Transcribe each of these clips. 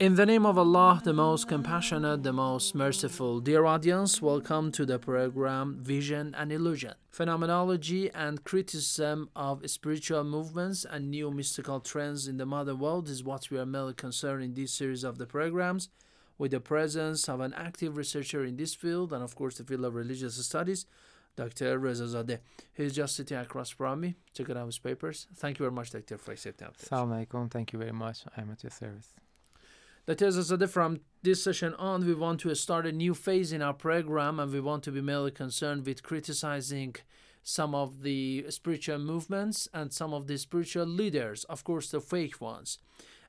In the name of Allah, the most compassionate, the most merciful. Dear audience, welcome to the program Vision and Illusion. Phenomenology and criticism of spiritual movements and new mystical trends in the modern world is what we are mainly concerned in this series of the programs, with the presence of an active researcher in this field and, of course, the field of religious studies, Dr. Rezazadeh. He's just sitting across from me, checking out his papers. Thank you very much, Doctor, for accepting our Assalamu alaikum. Thank you very much. I'm at your service. Dr. Azadeh, from this session on, we want to start a new phase in our program and we want to be mainly concerned with criticizing some of the spiritual movements and some of the spiritual leaders, of course, the fake ones.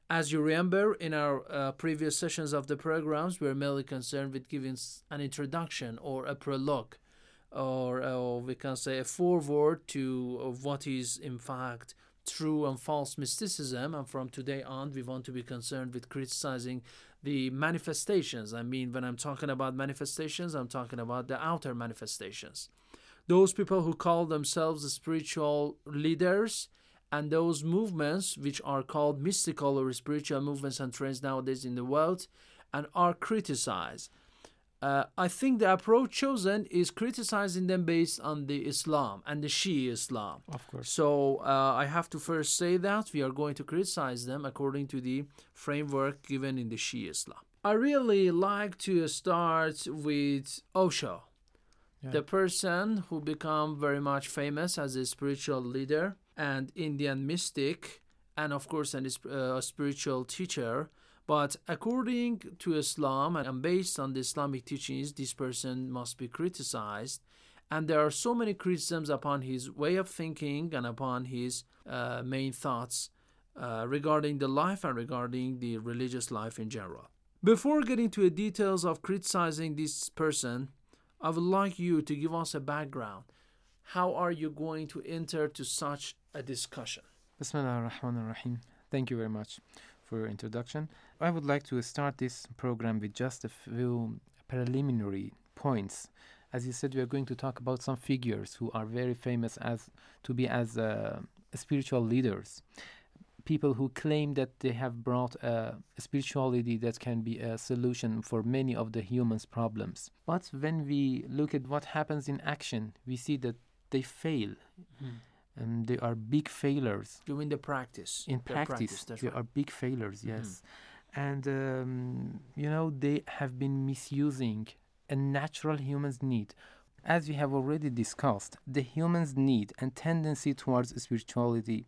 As you remember, in our uh, previous sessions of the programs, we were mainly concerned with giving an introduction or a prologue, or, uh, we can say a foreword to what is, in fact, true and false mysticism. And from today on, we want to be concerned with criticizing the manifestations. I mean, when I'm talking about manifestations, I'm talking about the outer manifestations. Those people who call themselves spiritual leaders and those movements, which are called mystical or spiritual movements and trends nowadays in the world, and are criticized. Uh, I think the approach chosen is criticizing them based on the Islam and the Shia Islam. Of course. So uh, I have to first say that we are going to criticize them according to the framework given in the Shia Islam. I really like to start with Osho, Yeah. the person who become very much famous as a spiritual leader and Indian mystic, and of course an, uh, a spiritual teacher. But according to Islam and based on the Islamic teachings, this person must be criticized. And there are so many criticisms upon his way of thinking and upon his uh, main thoughts uh, regarding the life and regarding the religious life in general. Before getting to the details of criticizing this person, I would like you to give us a background. How are you going to enter to such a discussion? Bismillah ar-Rahman ar-Rahim. Thank you very much for your introduction. I would like to start this program with just a few preliminary points. As you said, we are going to talk about some figures who are very famous as to be as uh, spiritual leaders. People who claim that they have brought a spirituality that can be a solution for many of the humans' problems. But when we look at what happens in action, we see that they fail. And they are big failures Doing the practice. in Their practice, they right. are big failures hmm. yes and um, you know they have been misusing a natural human's need as we have already discussed the human's need and tendency towards spirituality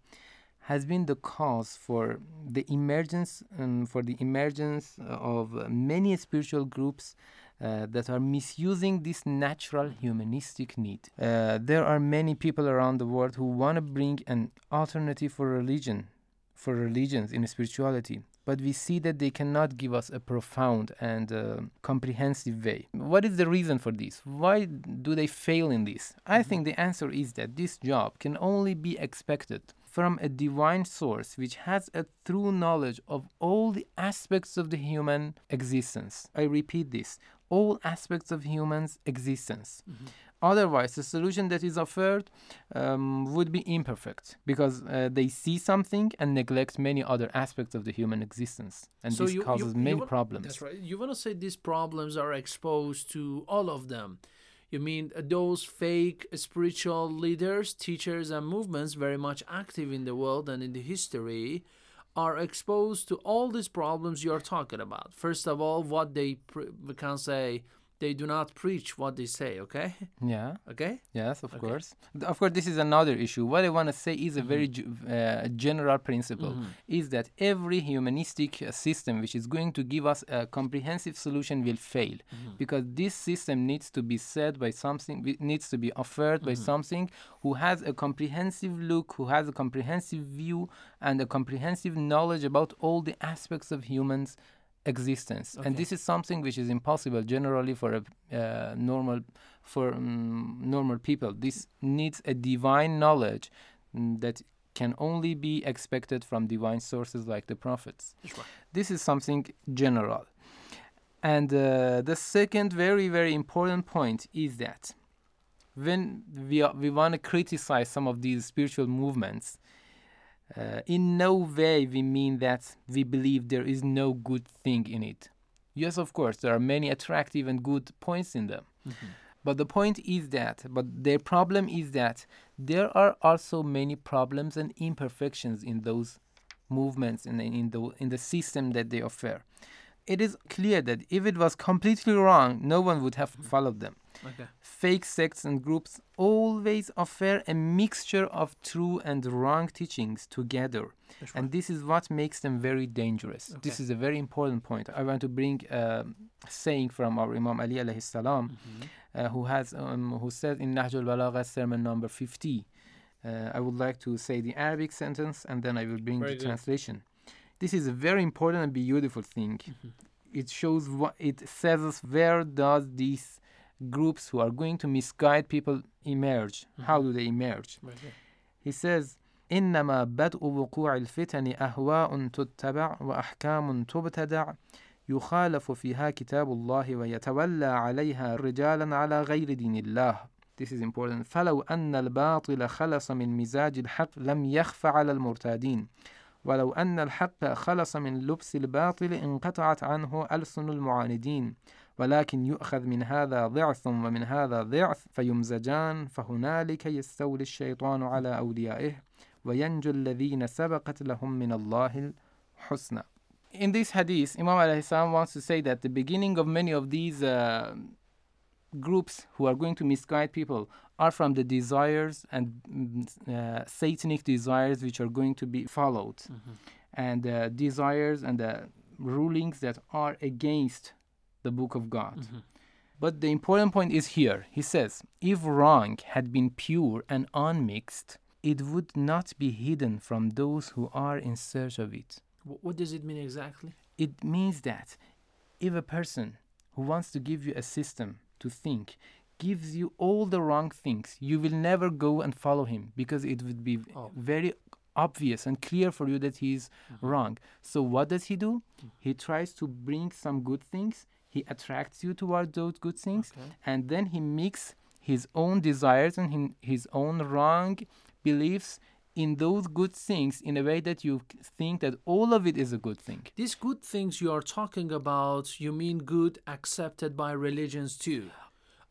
has been the cause for the emergence um, for the emergence of many spiritual groups uh, that are misusing this natural humanistic need. Uh, there are many people around the world who want to bring an alternative for religion, for religions in spirituality, but we see that they cannot give us a profound and uh, comprehensive way. What is the reason for this? Why do they fail in this? I think the answer is that this job can only be expected from a divine source which has a true knowledge of all the aspects of the human existence. I repeat this all aspects of humans' existence. Otherwise, the solution that is offered um, would be imperfect because uh, they see something and neglect many other aspects of the human existence, and So this you- you- causes you many wa- problems. That's right. You want to say these problems are exposed to all of them. You mean those fake spiritual leaders, teachers, and movements very much active in the world and in the history are exposed to all these problems you're talking about. First of all, what they we can say they do not preach what they say. Okay, Yeah. okay. Yes, of Okay. course. Of course, this is another issue. What I want to say is a very Mm-hmm. ju- uh, general principle: is that every humanistic uh, system which is going to give us a comprehensive solution will fail, Mm-hmm. because this system needs to be said by something, needs to be offered by Mm-hmm. something who has a comprehensive look, who has a comprehensive view, and a comprehensive knowledge about all the aspects of humans existence. And this is something which is impossible generally for a uh, normal for um, normal people. This needs a divine knowledge mm, that can only be expected from divine sources like the prophets. This is something general. And uh, the second very very important point is that when we, are, we want to criticize some of these spiritual movements uh, in no way we mean that we believe there is no good thing in it. Yes, of course, there are many attractive and good points in them. But the point is that, but their problem is that there are also many problems and imperfections in those movements and in the in the system that they offer. It is clear that if it was completely wrong, no one would have followed them Okay. fake sects and groups always offer a mixture of true and wrong teachings together. And this is what makes them very dangerous. This is a very important point. I want to bring a saying from our Imam Ali alayhi salam, uh, who has um, who said in Nahj al-Balagha sermon number 50. Uh, I would like to say the Arabic sentence and then I will bring Very the good. translation. This is a very important and beautiful thing. It shows what it says where does these groups who are going to misguide people emerge? How do they emerge? He says, إنما بدء وقوع الفتن أهواء تتبع وأحكام تبتدع يخالف فيها كتاب الله ويتولى عليها رجالا على غير دين الله This is important فلو أن الباطل خلص من مزاج الحق لم يخف على المرتادين ولو أن الحق خلص من لبس الباطل انقطعت عنه ألسن المعاندين ولكن يؤخذ من هذا ضعف ومن هذا ضعف فيمزجان فهنالك يستولي الشيطان على أوليائه وينجو الذين سبقت لهم من الله الحسنى In this hadith, Imam alayhi salam wants to say that the beginning of many of these uh, groups who are going to misguide people are from the desires and mm, uh, satanic desires which are going to be followed and uh, desires and the rulings that are against the book of god mm-hmm. but the important point is here he says if wrong had been pure and unmixed it would not be hidden from those who are in search of it What does it mean exactly? it means that if a person who wants to give you a system to think gives you all the wrong things, you will never go and follow him because it would be Oh. very obvious and clear for you that he is mm-hmm. wrong. So what does he do? Mm. He tries to bring some good things. He attracts you toward those good things, and then he mix his own desires and hin- his own wrong beliefs in those good things in a way that you think that all of it is a good thing. These good things you are talking about, you mean good accepted by religions too.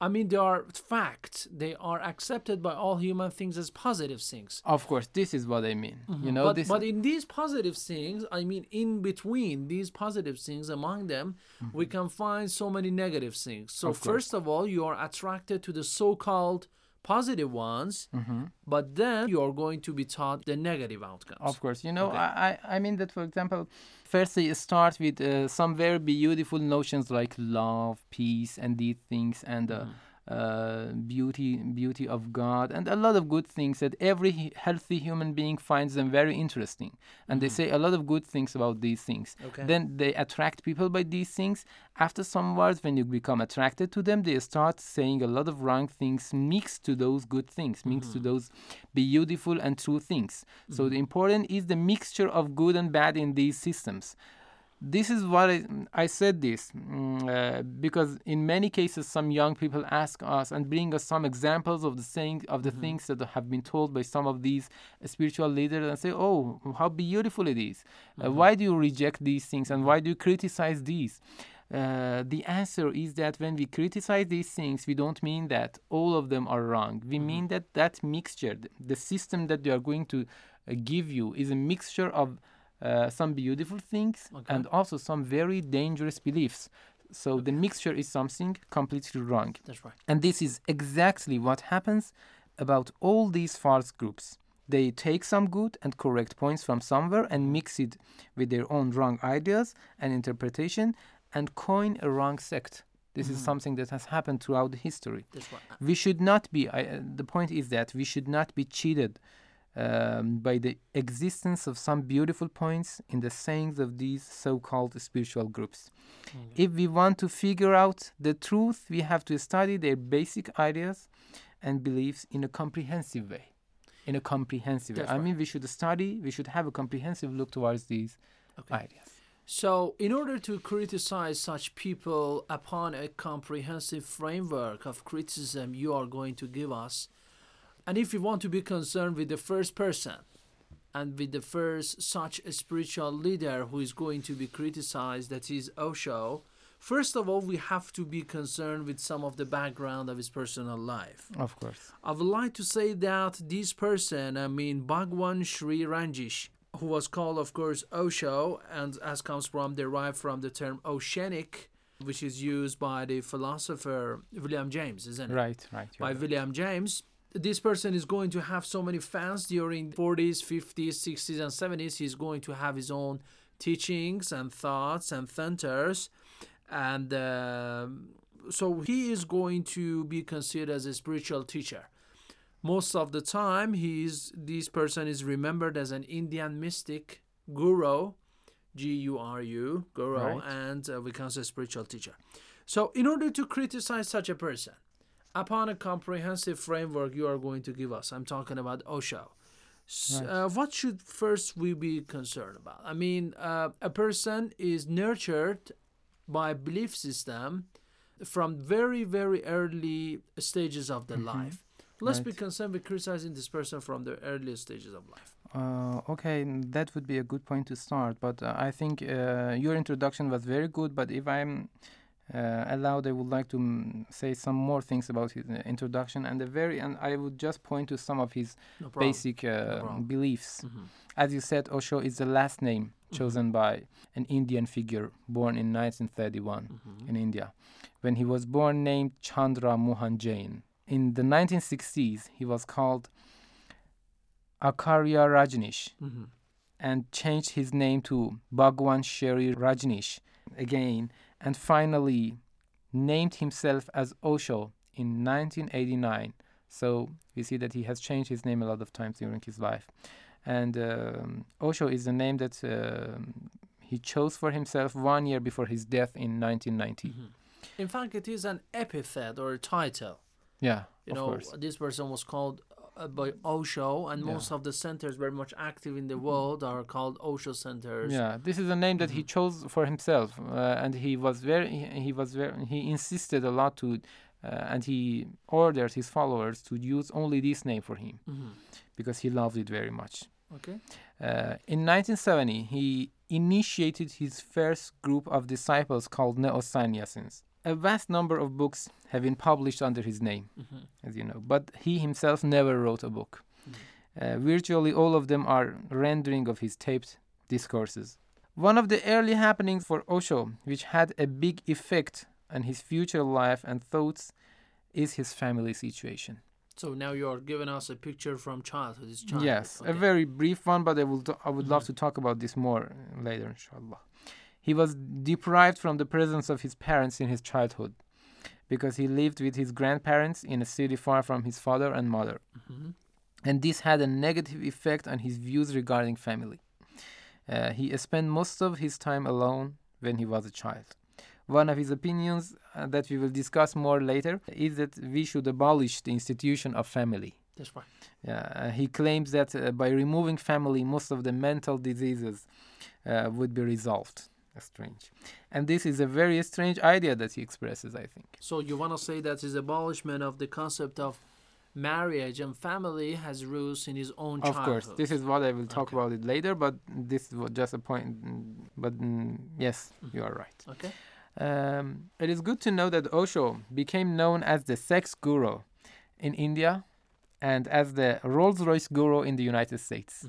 I mean, they are facts. They are accepted by all human things as positive things. Of course, this is what I mean. You know, but, this but in these positive things, I mean, in between these positive things, among them, we can find so many negative things. So, Mm-hmm. Of first of all, you are attracted to the so called positive ones, Mm-hmm. but then you are going to be taught the negative outcomes. Of course, you know, Okay. I, I mean that for example, firstly start with uh, some very beautiful notions like love, peace, and these things, and uh, uh, beauty, beauty of God, and a lot of good things that every healthy human being finds them very interesting, and they mm. say a lot of good things about these things. Okay. Then they attract people by these things. After some words, when you become attracted to them, they start saying a lot of wrong things mixed to those good things, mixed to mm. those beautiful and true things. So mm. the important is the mixture of good and bad in these systems. This is what I, I said this mm, uh, because in many cases some young people ask us and bring us some examples of the saying of the things that have been told by some of these spiritual leaders and say, "Oh, how beautiful it is! Uh, why do you reject these things and why do you criticize these?" uh, the answer is that when we criticize these things, we don't mean that all of them are wrong. We mean that that mixture, the system that they are going to uh, give you, is a mixture of uh, some beautiful things Okay. and also some very dangerous beliefs. So the mixture is something completely wrong. That's right. And this is exactly what happens about all these false groups. They take some good and correct points from somewhere and mix it with their own wrong ideas and interpretation and coin a wrong sect. This is something that has happened throughout history. That's right. We should not be, I, uh, the point is that we should not be cheated um, by the existence of some beautiful points in the sayings of these so called spiritual groups. If we want to figure out the truth, we have to study their basic ideas and beliefs in a comprehensive way. In a comprehensive way. That's I mean, we should study, we should have a comprehensive look towards these Okay. ideas. So, in order to criticize such people upon a comprehensive framework of criticism you are going to give us, and if you want to be concerned with the first person and with the first such a spiritual leader who is going to be criticized, that is Osho, first of all, we have to be concerned with some of the background of his personal life. Of course. I would like to say that this person, I mean Bhagwan Sri Rajneesh, who was called, of course, Osho, and as comes from derived from the term oceanic, which is used by the philosopher William James, isn't it? Right, right. By right. William James. This person is going to have so many fans during 40s, 50s, 60s, and 70s. He's going to have his own teachings and thoughts and centers. And um so he is going to be considered as a spiritual teacher most of the time he is this person is remembered as an indian mystic guru g-u-r-u guru Right. and uh, we can say spiritual teacher so in order to criticize such a person upon a comprehensive framework you are going to give us i'm talking about osho S- Right. uh, what should first we be concerned about i mean uh, a person is nurtured by belief system from very very early stages of their life let's be concerned with criticizing this person from the earliest stages of life Uh, okay, that would be a good point to start. But uh, I think uh, your introduction was very good. But if I'm uh, allowed, I would like to mm, say some more things about his uh, introduction and the very. And I would just point to some of his no basic uh, problem. beliefs. Mhm. As you said, Osho is the last name chosen by an Indian figure born in 1931 Mhm. in India. When he was born, named Chandra Mohan Jain. In the 1960s, he was called Acharya Rajneesh Mhm. and changed his name to Bhagwan Shri Rajneesh again, and finally named himself as Osho in 1989. So we see that he has changed his name a lot of times during his life. And um, Osho is the name that um he chose for himself one year before his death in 1990. Mhm. in fact it is an epithet or a title Yeah, you of know course. this person was called uh, by osho and Yeah. most of the centers very much active in the world are called osho centers Yeah, this is a name that he chose for himself, uh, and he was very he, he was very he insisted a lot to, uh, and he ordered his followers to use only this name for him Mhm. because he loved it very much. okay Uh, in 1970, he initiated his first group of disciples called Neo-Sannyasins. A vast number of books have been published under his name, Mhm. as you know, but he himself never wrote a book. Uh, virtually all of them are rendering of his taped discourses. One of the early happenings for Osho, which had a big effect on his future life and thoughts, is his family situation. so now you're giving us a picture from childhood childhood Yes, a very brief one, but I will I would love Mhm. to talk about this more uh, later, inshallah. He was deprived from the presence of his parents in his childhood because he lived with his grandparents in a city far from his father and mother, Mhm. and this had a negative effect on his views regarding family. Uh, he spent most of his time alone when he was a child. One of his opinions uh, that we will discuss more later is that we should abolish the institution of family. that's right Yeah, uh, he claims that uh, by removing family, most of the mental diseases uh, would be resolved. Strange. And this is a very strange idea that he expresses, I think. So you want to say that his abolishment of the concept of marriage and family has roots in his own childhood. Of course, this is what I will talk Okay. about it later, but this was just a point. But mm, yes, you are right. Okay. Um, it is good to know that Osho became known as the sex guru in India and as the Rolls Royce guru in the United States.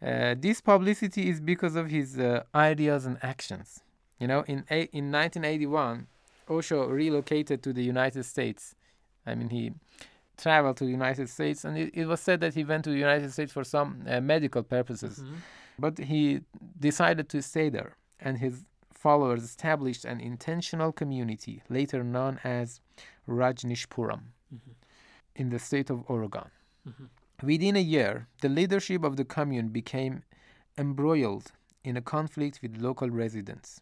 Uh, this publicity is because of his uh, ideas and actions. You know, in a- in 1981, Osho relocated to the United States. I mean, he traveled to the United States, and it, it was said that he went to the United States for some uh, medical purposes. But he decided to stay there, and his followers established an intentional community, later known as Rajneeshpuram, in the state of Oregon. Within a year, the leadership of the commune became embroiled in a conflict with local residents,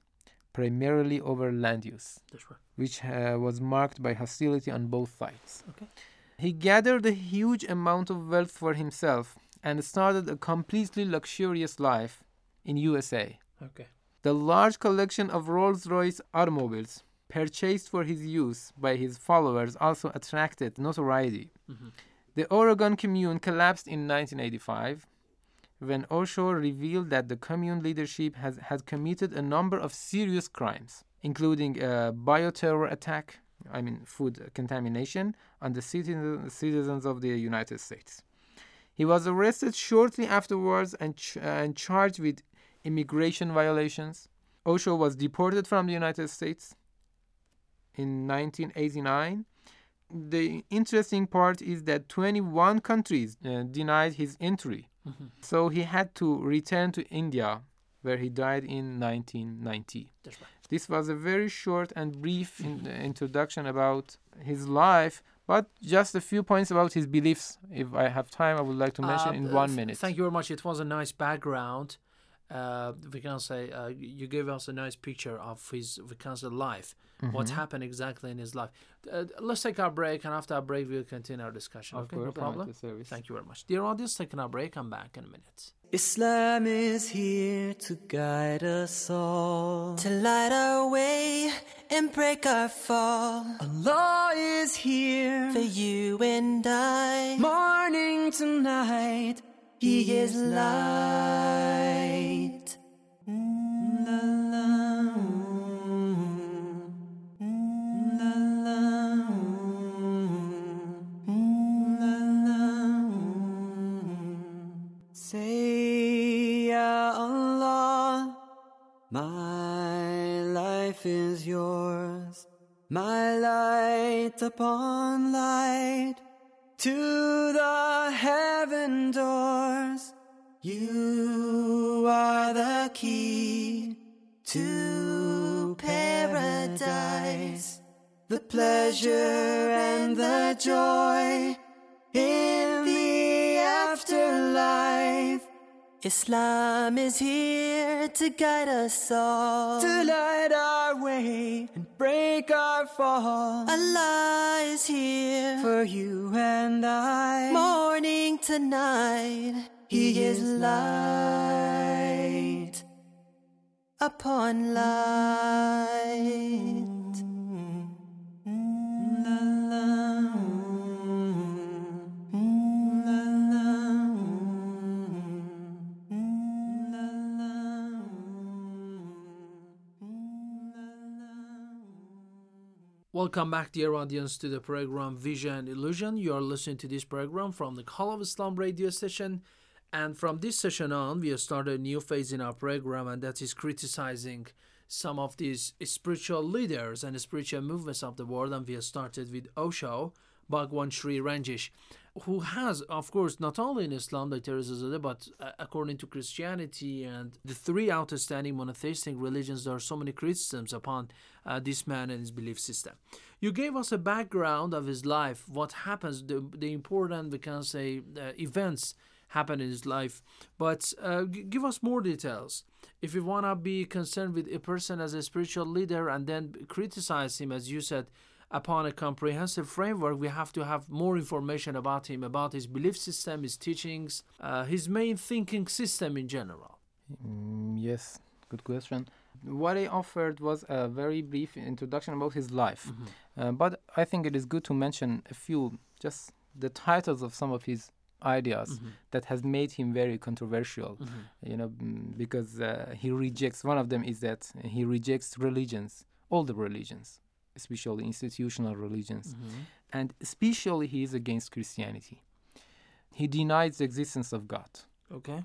primarily over land use, right. which uh, was marked by hostility on both sides. Okay. He gathered a huge amount of wealth for himself and started a completely luxurious life in USA. Okay. The large collection of Rolls-Royce automobiles purchased for his use by his followers also attracted notoriety. The Oregon Commune collapsed in 1985 when Osho revealed that the commune leadership has, had committed a number of serious crimes, including a bioterror attack, I mean food contamination, on the citizen, citizens of the United States. He was arrested shortly afterwards and, ch- and charged with immigration violations. Osho was deported from the United States in 1989. The interesting part is that 21 countries uh, denied his entry. So he had to return to India, where he died in 1990. That's right. This was a very short and brief in, uh, introduction about his life, but just a few points about his beliefs. If I have time, I would like to mention Uh, in one minute. Thank you very much. It was a nice background. Uh, we can say uh, you gave us a nice picture of his we can say life, what Mhm. happened exactly in his life. Uh, let's take our break, and after our break, we'll continue our discussion. Of okay, course, no problem. Thank you very much, dear audience. Taking our break. I'm back in a minute. Islam is here to guide us all, to light our way and break our fall. Allah is here for you and I, morning to night. He is light. Upon light to the heaven doors. You are the key to paradise, the pleasure and the joy in the afterlife. Islam is here to guide us all, to light our way and break our fall. Allah is here for you and I, morning to night. He is light upon light. Welcome back, dear audience, to the program Vision Illusion. You are listening to this program from the Call of Islam radio station. And from this session on, we have started a new phase in our program, and that is criticizing some of these spiritual leaders and spiritual movements of the world. And we have started with Osho, Bhagwan Sri Rajneesh, who has, of course, not only in Islam, like Dr. Rezazadeh, but uh, according to Christianity and the three outstanding monotheistic religions, there are so many criticisms upon uh, this man and his belief system. You gave us a background of his life, what happens, the, the important, we can say, uh, events happen in his life. But uh, g- give us more details. If you want to be concerned with a person as a spiritual leader and then criticize him, as you said, upon a comprehensive framework, we have to have more information about him, about his belief system, his teachings, uh, his main thinking system in general. Mm, yes, good question. What I offered was a very brief introduction about his life, uh, but I think it is good to mention a few, just the titles of some of his ideas that has made him very controversial. You know, mm, because uh, he rejects. One of them is that he rejects religions all the religions, especially institutional religions, Mm-hmm. and especially he is against Christianity. He denies the existence of God. Okay.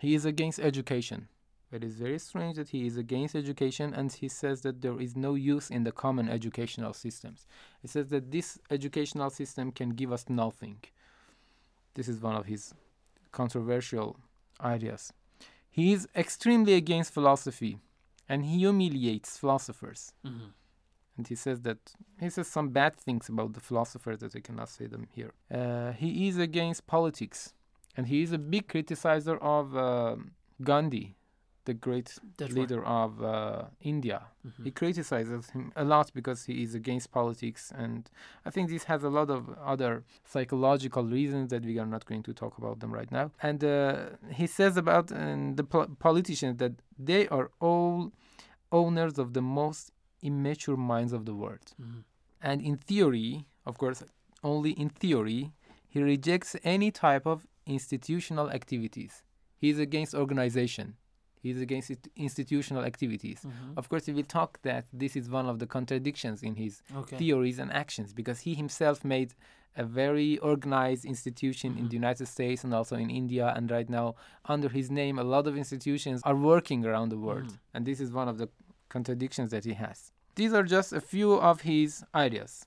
He is against education. It is very strange that he is against education and he says that there is no use in the common educational systems. He says that this educational system can give us nothing. This is one of his controversial ideas. He is extremely against philosophy and he humiliates philosophers. Mhm. And he says that he says some bad things about the philosophers that I cannot say them here. Uh, he is against politics, and he is a big criticizer of uh, Gandhi, the great That's leader of uh, India. Mm-hmm. He criticizes him a lot because he is against politics, and I think this has a lot of other psychological reasons that we are not going to talk about them right now. And uh, he says about um, the po- politicians that they are all owners of the most immature minds of the world. Mhm. And in theory, of course, only in theory, he rejects any type of institutional activities. He is against organization. He is against it- institutional activities. Mhm. Of course, we will talk that this is one of the contradictions in his Okay. theories and actions because he himself made a very organized institution in the United States and also in India. And right now, under his name, a lot of institutions are working around the world. And this is one of the contradictions that he has. These are just a few of his ideas.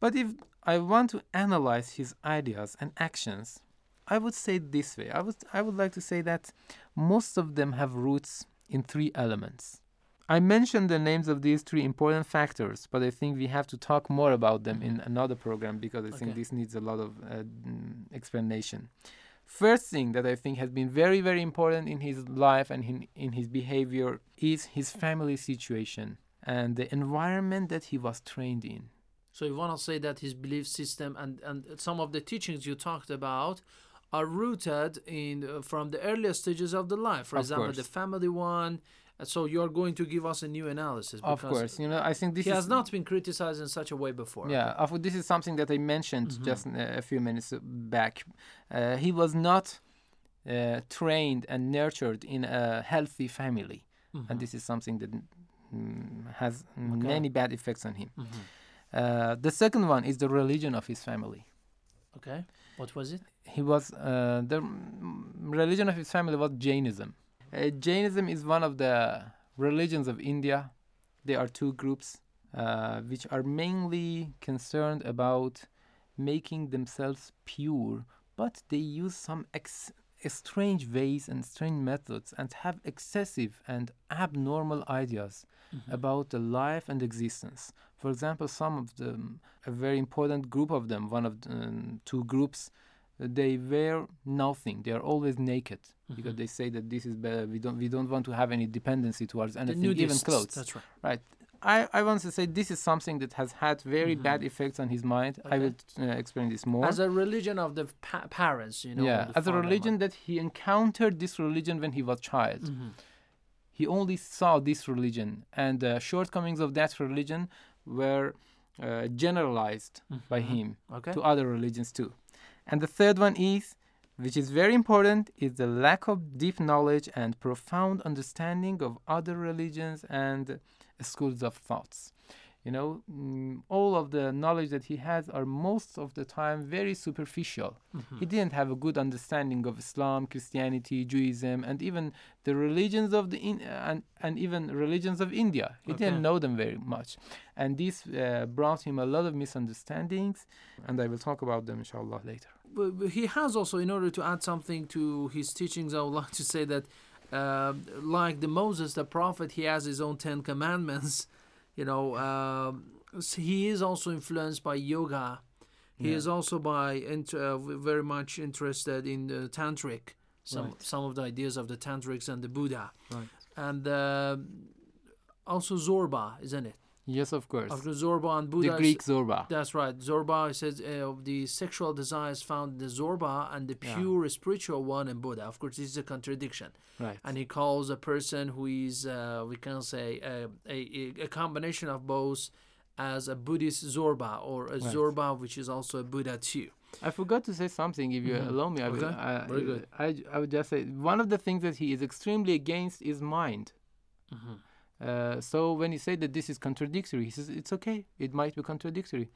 But if I want to analyze his ideas and actions, I would say this way. I would I would like to say that most of them have roots in three elements. I mentioned the names of these three important factors, but I think we have to talk more about them in another program because I think this needs a lot of uh, explanation. First thing that I think has been very, very important in his life and in, in his behavior is his family situation and the environment that he was trained in. So you want to say that his belief system and, and some of the teachings you talked about are rooted in uh, from the earlier stages of the life. For Of example, the family one. So you're going to give us a new analysis. Of course, you know, I think this he is has not been criticized in such a way before. Yeah, of- this is something that I mentioned Mhm. just uh, a few minutes back. Uh, he was not uh, trained and nurtured in a healthy family, Mhm. and this is something that mm, has Okay. many bad effects on him. Mhm. Uh, the second one is the religion of his family. Okay. What was it? He was uh, the mm, religion of his family was Jainism. Uh, Jainism is one of the religions of India. There are two groups uh, which are mainly concerned about making themselves pure, but they use some ex- strange ways and strange methods and have excessive and abnormal ideas about the life and existence. For example, some of them, a very important group of them, one of the um, two groups, they wear nothing. They are always naked because they say that this is better. We don't we don't want to have any dependency towards anything, even clothes. that's right. Right. I, I want to say this is something that has had very bad effects on his mind. I Okay. will uh, explain this more. As a religion of the pa- parents, you know. yeah, as a religion that he encountered this religion when he was child. Mhm. He only saw this religion, and the shortcomings of that religion were uh, generalized by him Mm-hmm. Okay. to other religions too. And the third one is, which is very important, is the lack of deep knowledge and profound understanding of other religions and schools of thoughts. You know, mm, all of the knowledge that he has are most of the time very superficial. He didn't have a good understanding of Islam, Christianity, Judaism, and even the religions of the in, and and even religions of India. He Okay. didn't know them very much, and this uh, brought him a lot of misunderstandings. And I will talk about them, inshallah, later. He has also, in order to add something to his teachings, I would like to say that, uh, like the Moses, the prophet, he has his own Ten Commandments. You know, um, s- he is also influenced by yoga. He Yeah. is also by int- uh, very much interested in the tantric, some Right. some of the ideas of the tantrics and the Buddha, Right. and uh, also Zorba, isn't it? Yes, of course. After Zorba and Buddha, the Greek Zorba. that's right. Zorba says uh, the sexual desires found in the Zorba and the Yeah. pure spiritual one in Buddha. Of course, this is a contradiction. Right. And he calls a person who is, uh, we can say, uh, a, a, a combination of both as a Buddhist Zorba or a Right. Zorba, which is also a Buddha too. I forgot to say something. If you Mhm. allow me, I will. Okay. I, Very good. I, I would just say one of the things that he is extremely against is mind. Mhm. Uh, so when you say that this is contradictory, he says it's okay. It might be contradictory.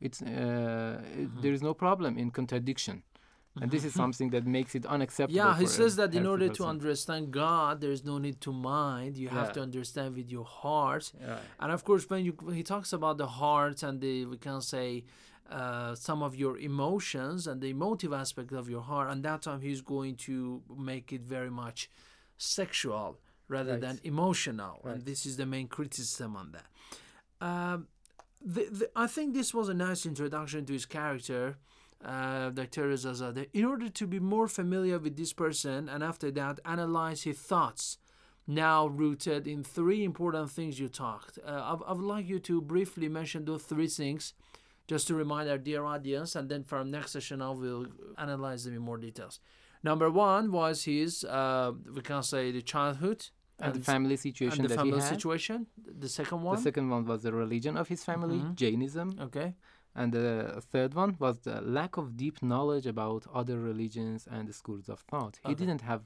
It's uh, it, there is no problem in contradiction, and this is something that makes it unacceptable. Yeah, he says that in order to understand God, there is no need to mind. You have to understand with your heart. Yeah. And of course, when you when he talks about the heart and the we can say uh, some of your emotions and the emotive aspect of your heart, and that time he's going to make it very much sexual rather Right. than emotional, and this is the main criticism on that. Um, the, the, I think this was a nice introduction to his character, uh, Dr. Rezazadeh, in order to be more familiar with this person and after that analyze his thoughts, now rooted in three important things you talked. Uh, I, I would like you to briefly mention those three things just to remind our dear audience, and then from next session, I will analyze them in more details. Number one was his, uh, we can say, the childhood and, the family situation the that family he had. situation. The second one, The second one was the religion of his family, Mhm. Jainism. okay, And the third one was the lack of deep knowledge about other religions and the schools of thought. He Okay. didn't have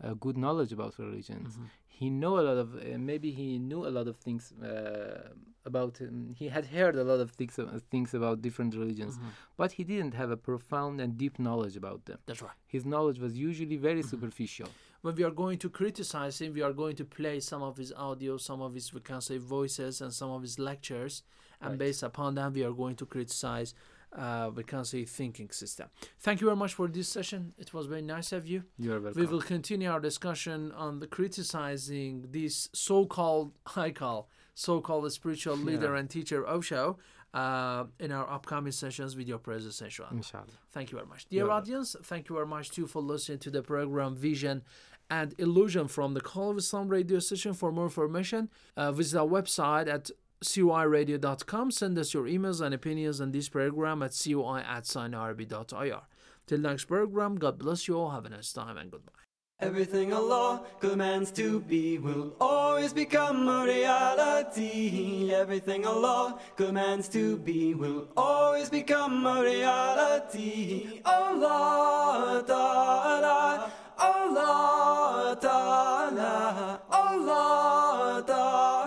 uh, good knowledge about religions. Mhm. He knew a lot of, uh, maybe he knew a lot of things uh, about, um, he had heard a lot of things, uh, things about different religions, Mhm. but he didn't have a profound and deep knowledge about them. that's right. His knowledge was usually very superficial. When we are going to criticize him, we are going to play some of his audio, some of his, we can say, voices, and some of his lectures. And Right. based upon that, we are going to criticize, uh, we can say, thinking system. Thank you very much for this session. It was very nice of you. You are welcome. We will continue our discussion on the criticizing this so-called, I call, so-called spiritual leader Yeah. and teacher Osho uh, in our upcoming sessions with your presence, inshallah. Inshallah. Thank you very much. Dear You're audience, thank you very much too for listening to the program Vision and Illusion from the Call of Islam radio station. For more information, uh, visit our website at coiradio.com. Send us your emails and opinions on this program at coi at signarb.ir. Till next program, God bless you all. Have a nice time and goodbye. Everything Allah commands to be will always become a reality. Everything Allah commands to be will always become a reality. Allah Ta'ala, Allah Ta'ala, Allah Ta'ala.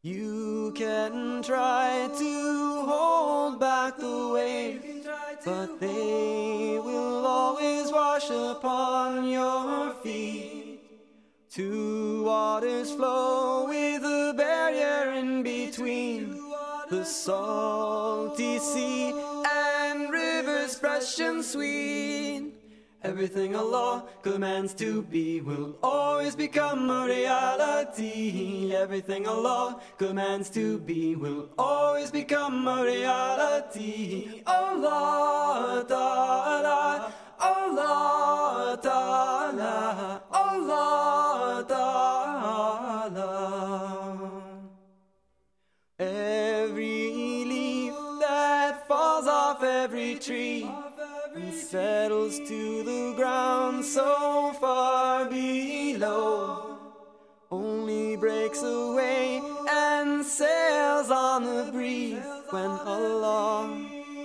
You can try to upon your feet. Two waters flow with a barrier in between, the salty sea and rivers fresh and sweet. Everything Allah commands to be will always become a reality. Everything Allah commands to be will always become a reality. Allah Ta'ala, when Allah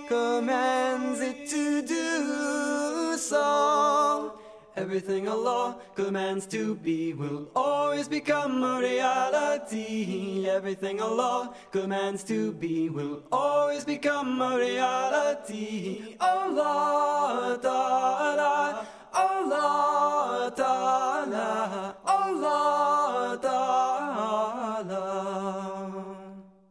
commands it to do so. Everything Allah commands to be will always become a reality. Everything Allah commands to be will always become a reality. Allah Ta'ala, Allah Ta'ala,